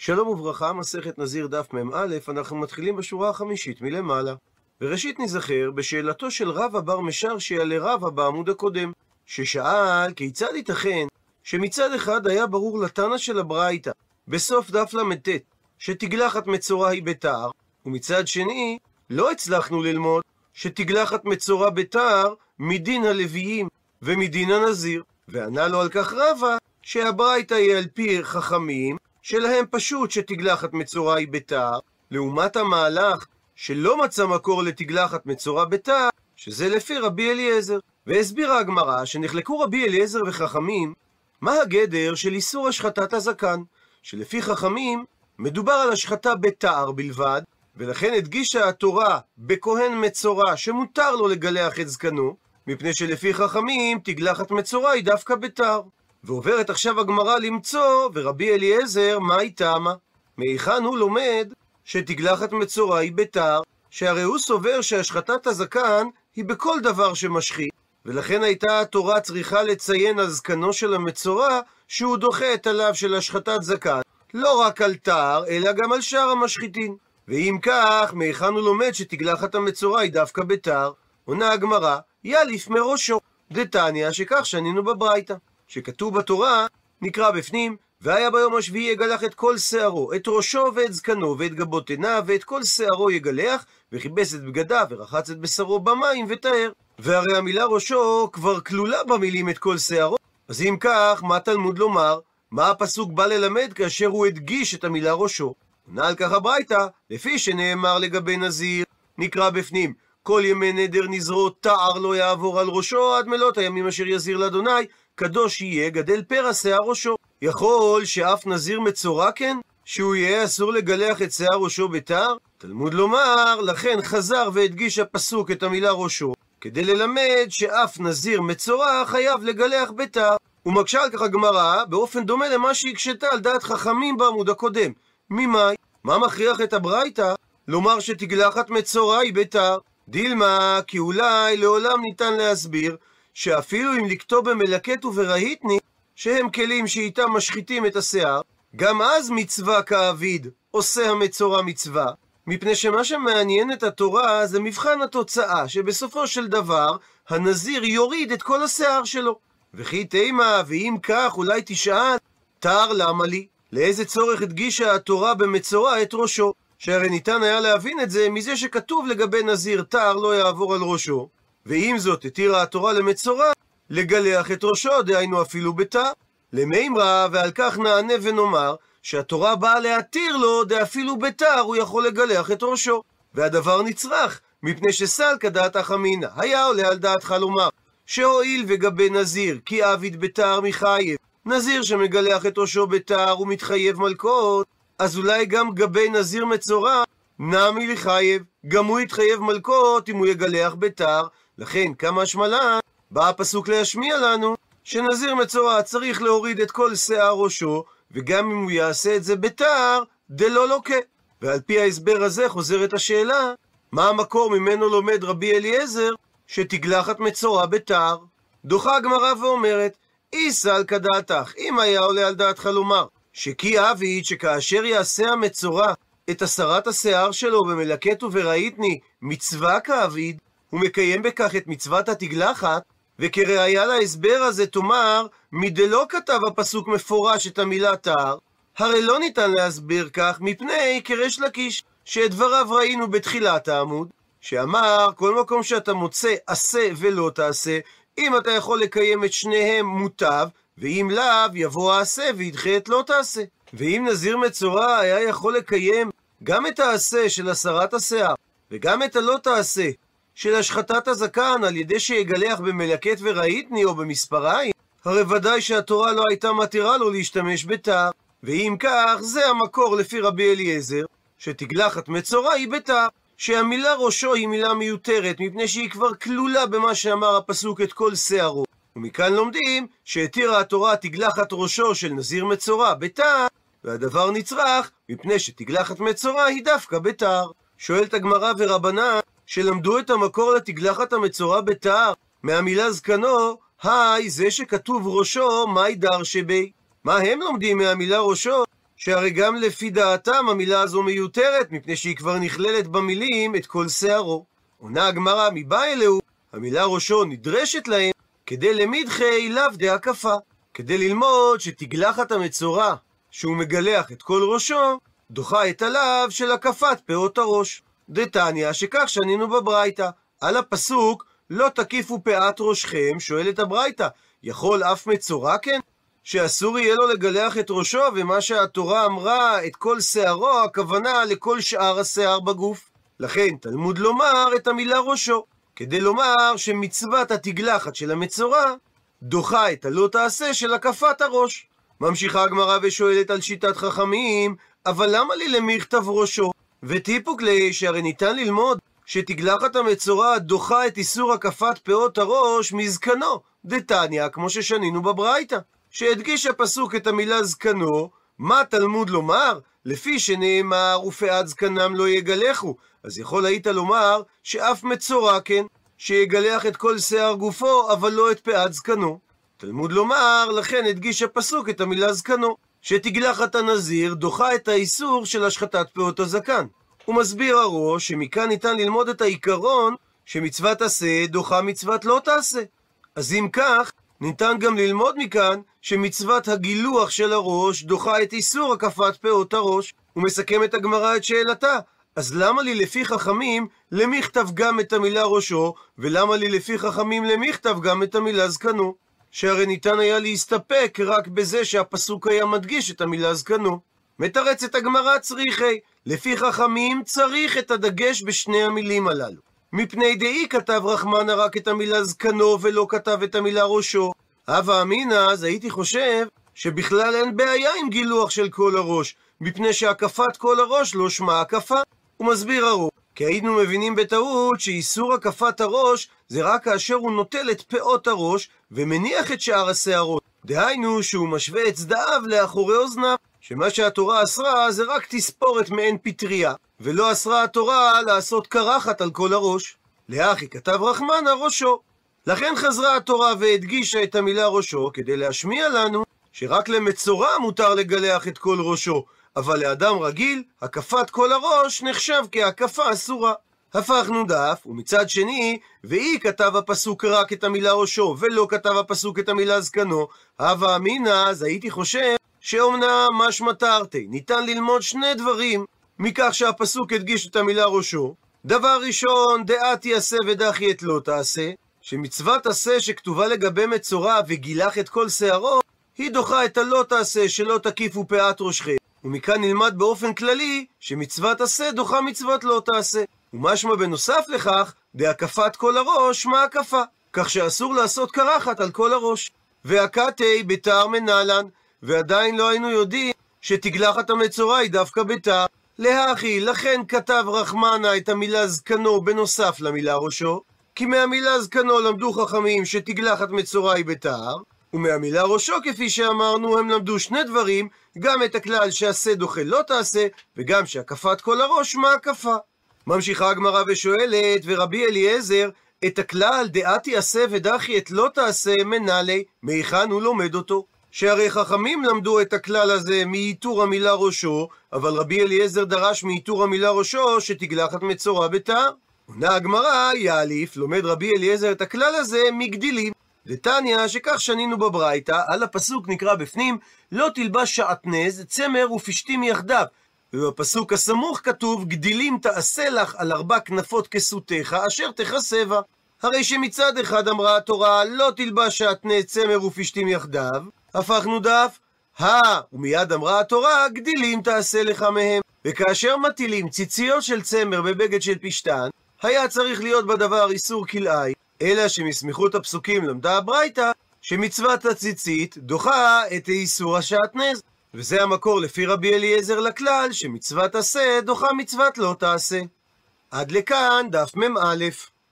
שלום וברכה, מסכת נזיר דף מ"א, אנחנו מתחילים בשורה החמישית מלמעלה. וראשית נזכר בשאלתו של רבא בר משרשיה לרבא בעמוד הקודם, ששאל כיצד ייתכן שמצד אחד היה ברור לתנא של הברייתא, בסוף דף ל"ט, שתגלחת מצורע היא בתער, ומצד שני, לא הצלחנו ללמוד שתגלחת מצורע בתער מדין הלוויים ומדין הנזיר. וענה לו על כך רבא, שהברייתא היא על פי חכמים, שלהם פשוט שתגלחת מצורע היא בתער, לעומת המהלך שלא מצא מקור לתגלחת מצורע בתער, שזה לפי רבי אליעזר. והסבירה הגמרא שנחלקו רבי אליעזר וחכמים מה הגדר של איסור השחטת הזקן, שלפי חכמים מדובר על השחתה בתער בלבד, ולכן הדגישה התורה בכהן מצורע שמותר לו לגלח את זקנו, מפני שלפי חכמים תגלחת מצורע היא דווקא בתער. ועוברת עכשיו הגמרא למצוא, ורבי אליעזר, מה היא טעמה? מהיכן הוא לומד שתגלחת מצורע היא בתער, שהרי הוא סובר שהשחטת הזקן היא בכל דבר שמשחית, ולכן הייתה התורה צריכה לציין על זקנו של המצורע שהוא דוחה את הלאו של השחטת זקן, לא רק על תער, אלא גם על שאר המשחיתים. ואם כך, מהיכן הוא לומד שתגלחת המצורע היא דווקא בתער? עונה הגמרא, יליף מראשו. דתניא, שכך שנינו בברייתא. שכתוב בתורה, נקרא בפנים, והיה ביום השביעי יגלח את כל שערו, את ראשו ואת זקנו, ואת גבות עיניו, ואת כל שערו יגלח, וכיבס את בגדיו, ורחץ את בשרו במים, וטהר. והרי המילה ראשו כבר כלולה במילים את כל שערו. אז אם כך, מה תלמוד לומר? מה הפסוק בא ללמד כאשר הוא הדגיש את המילה ראשו? עונה על כך הברייתא, לפי שנאמר לגבי נזיר, נקרא בפנים, כל ימי נדר נזרו תער לא יעבור על ראשו עד מלות הימים אשר יזיר לאדוני, קדוש יהיה גדל פרע שיער ראשו. יכול שאף נזיר מצורע כן? שהוא יהיה אסור לגלח את שיער ראשו בתער? תלמוד לומר, לכן חזר והדגיש הפסוק את המילה ראשו, כדי ללמד שאף נזיר מצורע חייב לגלח בתער. ומקשה על כך הגמרא באופן דומה למה שהקשתה על דעת חכמים בעמוד הקודם. ממאי? מה מכריח את הברייתא לומר שתגלחת מצורע היא בתער? דילמה, כי אולי לעולם ניתן להסביר שאפילו אם לכתוב במלקט וברהיטני, שהם כלים שאיתם משחיתים את השיער, גם אז מצווה כאביד עושה המצורע מצווה, מפני שמה שמעניין את התורה זה מבחן התוצאה, שבסופו של דבר הנזיר יוריד את כל השיער שלו. וכי תימה, ואם כך, אולי תשאל, תר למה לי? לאיזה צורך הדגישה התורה במצורע את ראשו? שהרי ניתן היה להבין את זה מזה שכתוב לגבי נזיר תר לא יעבור על ראשו, ועם זאת התירה התורה למצורע לגלח את ראשו, דהיינו אפילו בתא. למימרא, ועל כך נענה ונאמר, שהתורה באה להתיר לו, דאפילו בתר הוא יכול לגלח את ראשו. והדבר נצרך, מפני שסלקא דעתך אמינא, היה עולה על דעתך לומר, שהואיל וגבי נזיר, כי עביד בתר מחייב, נזיר שמגלח את ראשו בתר ומתחייב מלקות, אז אולי גם גבי נזיר מצורע, נמי לחייב, גם הוא יתחייב מלקות אם הוא יגלח בתר, לכן כמה השמלן, בא הפסוק להשמיע לנו, שנזיר מצורע צריך להוריד את כל שיער ראשו, וגם אם הוא יעשה את זה בתער, דלא לוקה. ועל פי ההסבר הזה חוזרת השאלה, מה המקור ממנו לומד רבי אליעזר, שתגלחת מצורע בתער? דוחה הגמרא ואומרת, איסא על כדעתך, אם היה עולה על דעתך לומר, שכי אביד שכאשר יעשה המצורע את הסרת השיער שלו במלקט וברהיטני מצווה כאביד, הוא מקיים בכך את מצוות התגלחת, וכראיה להסבר הזה תאמר, מדלא כתב הפסוק מפורש את המילה תער, הרי לא ניתן להסביר כך מפני קרש לקיש, שאת דבריו ראינו בתחילת העמוד, שאמר, כל מקום שאתה מוצא עשה ולא תעשה, אם אתה יכול לקיים את שניהם מוטב, ואם לאו, יבוא העשה וידחה את לא תעשה. ואם נזיר מצורע היה יכול לקיים גם את העשה של הסרת השיער, וגם את הלא תעשה של השחטת הזקן על ידי שיגלח במלקט ורהיטני או במספריים, הרי ודאי שהתורה לא הייתה מתירה לו להשתמש בתער. ואם כך, זה המקור לפי רבי אליעזר, שתגלחת מצורע היא בתער. שהמילה ראשו היא מילה מיותרת, מפני שהיא כבר כלולה במה שאמר הפסוק את כל שערו. ומכאן לומדים שהתירה התורה תגלחת ראשו של נזיר מצורע בתער, והדבר נצרך מפני שתגלחת מצורע היא דווקא בתער. שואלת הגמרא ורבנן, שלמדו את המקור לתגלחת המצורע בתער, מהמילה זקנו, היי, זה שכתוב ראשו, מהי דרשבי? מה הם לומדים מהמילה ראשו? שהרי גם לפי דעתם המילה הזו מיותרת, מפני שהיא כבר נכללת במילים את כל שערו. עונה הגמרא מבא אלוהו, המילה ראשו נדרשת להם כדי למידחי לאו דהקפה. כדי ללמוד שתגלחת המצורע, שהוא מגלח את כל ראשו, דוחה את הלאו של הקפת פאות הראש. דתניא, שכך שנינו בברייתא. על הפסוק, לא תקיפו פאת ראשכם, שואלת הברייתא, יכול אף מצורע כן? שאסור יהיה לו לגלח את ראשו, ומה שהתורה אמרה, את כל שערו, הכוונה לכל שאר השיער בגוף. לכן תלמוד לומר את המילה ראשו, כדי לומר שמצוות התגלחת של המצורע דוחה את הלא תעשה של הקפת הראש. ממשיכה הגמרא ושואלת על שיטת חכמים, אבל למה לי למכתב ראשו? וטיפוק לי, שהרי ניתן ללמוד שתגלחת המצורע דוחה את איסור הקפת פאות הראש מזקנו, דתניא, כמו ששנינו בברייתא. שהדגיש הפסוק את המילה זקנו, מה תלמוד לומר? לפי שנאמר, ופאת זקנם לא יגלחו. אז יכול היית לומר שאף מצורע כן, שיגלח את כל שיער גופו, אבל לא את פאת זקנו. תלמוד לומר, לכן הדגיש הפסוק את המילה זקנו, שתגלחת הנזיר דוחה את האיסור של השחטת פאות הזקן. הוא מסביר הראש שמכאן ניתן ללמוד את העיקרון שמצוות עשה דוחה מצוות לא תעשה. אז אם כך, ניתן גם ללמוד מכאן שמצוות הגילוח של הראש דוחה את איסור הקפת פאות הראש. הוא מסכם את הגמרא את שאלתה, אז למה לי לפי חכמים למכתב גם את המילה ראשו, ולמה לי לפי חכמים למכתב גם את המילה זקנו? שהרי ניתן היה להסתפק רק בזה שהפסוק היה מדגיש את המילה זקנו. מתרצת הגמרא צריכי, לפי חכמים צריך את הדגש בשני המילים הללו. מפני דאי כתב רחמנה רק את המילה זקנו ולא כתב את המילה ראשו. הווה אמינא, אז הייתי חושב שבכלל אין בעיה עם גילוח של כל הראש, מפני שהקפת כל הראש לא שמה הקפה. הוא מסביר הראש, כי היינו מבינים בטעות שאיסור הקפת הראש זה רק כאשר הוא נוטל את פאות הראש ומניח את שאר השערות. דהיינו שהוא משווה את צדעיו לאחורי אוזניו, שמה שהתורה אסרה זה רק תספורת מעין פטריה, ולא אסרה התורה לעשות קרחת על כל הראש. לאחי כתב רחמנה ראשו. לכן חזרה התורה והדגישה את המילה ראשו, כדי להשמיע לנו שרק למצורע מותר לגלח את כל ראשו, אבל לאדם רגיל, הקפת כל הראש נחשב כהקפה אסורה. הפכנו דף, ומצד שני, ואי כתב הפסוק רק את המילה ראשו, ולא כתב הפסוק את המילה זקנו, הווה אמינא, אז הייתי חושב שאומנם משמע תרתי, ניתן ללמוד שני דברים מכך שהפסוק הדגיש את המילה ראשו. דבר ראשון, דעת יעשה ודחי את לא תעשה, שמצוות עשה שכתובה לגבי מצורע וגילח את כל שערו, היא דוחה את הלא תעשה שלא תקיפו פאת ראשכם. ומכאן נלמד באופן כללי שמצוות עשה דוחה מצוות לא תעשה. ומשמע בנוסף לכך, בהקפת כל הראש, מה הקפה? כך שאסור לעשות קרחת על כל הראש. והקתי בתר מנהלן, ועדיין לא היינו יודעים שתגלחת המצורע היא דווקא בתר. להכי, לכן כתב רחמנה את המילה זקנו בנוסף למילה ראשו, כי מהמילה זקנו למדו חכמים שתגלחת מצורע היא בתר, ומהמילה ראשו, כפי שאמרנו, הם למדו שני דברים, גם את הכלל שעשה דוחה לא תעשה, וגם שהקפת כל הראש, מה הקפה. ממשיכה הגמרא ושואלת, ורבי אליעזר, את הכלל דעתי עשה ודחי את לא תעשה מנהלי, מהיכן הוא לומד אותו? שהרי חכמים למדו את הכלל הזה מאיתור המילה ראשו, אבל רבי אליעזר דרש מאיתור המילה ראשו שתגלחת מצורע בתא. עונה הגמרא, יאליף, לומד רבי אליעזר את הכלל הזה מגדילים. דתניא, שכך שנינו בברייתא, על הפסוק נקרא בפנים, לא תלבש שעטנז, צמר ופשתים יחדיו. ובפסוק הסמוך כתוב, גדילים תעשה לך על ארבע כנפות כסותיך, אשר תכסבה. הרי שמצד אחד אמרה התורה, לא תלבש שעטנז, צמר ופשתים יחדיו, הפכנו דף, הא, ומיד אמרה התורה, גדילים תעשה לך מהם. וכאשר מטילים ציציות של צמר בבגד של פשתן, היה צריך להיות בדבר איסור כלאי, אלא שמסמיכות הפסוקים למדה הברייתא, שמצוות הציצית דוחה את איסור השעטנז. וזה המקור לפי רבי אליעזר לכלל, שמצוות עשה דוחה מצוות לא תעשה. עד לכאן דף מ"א.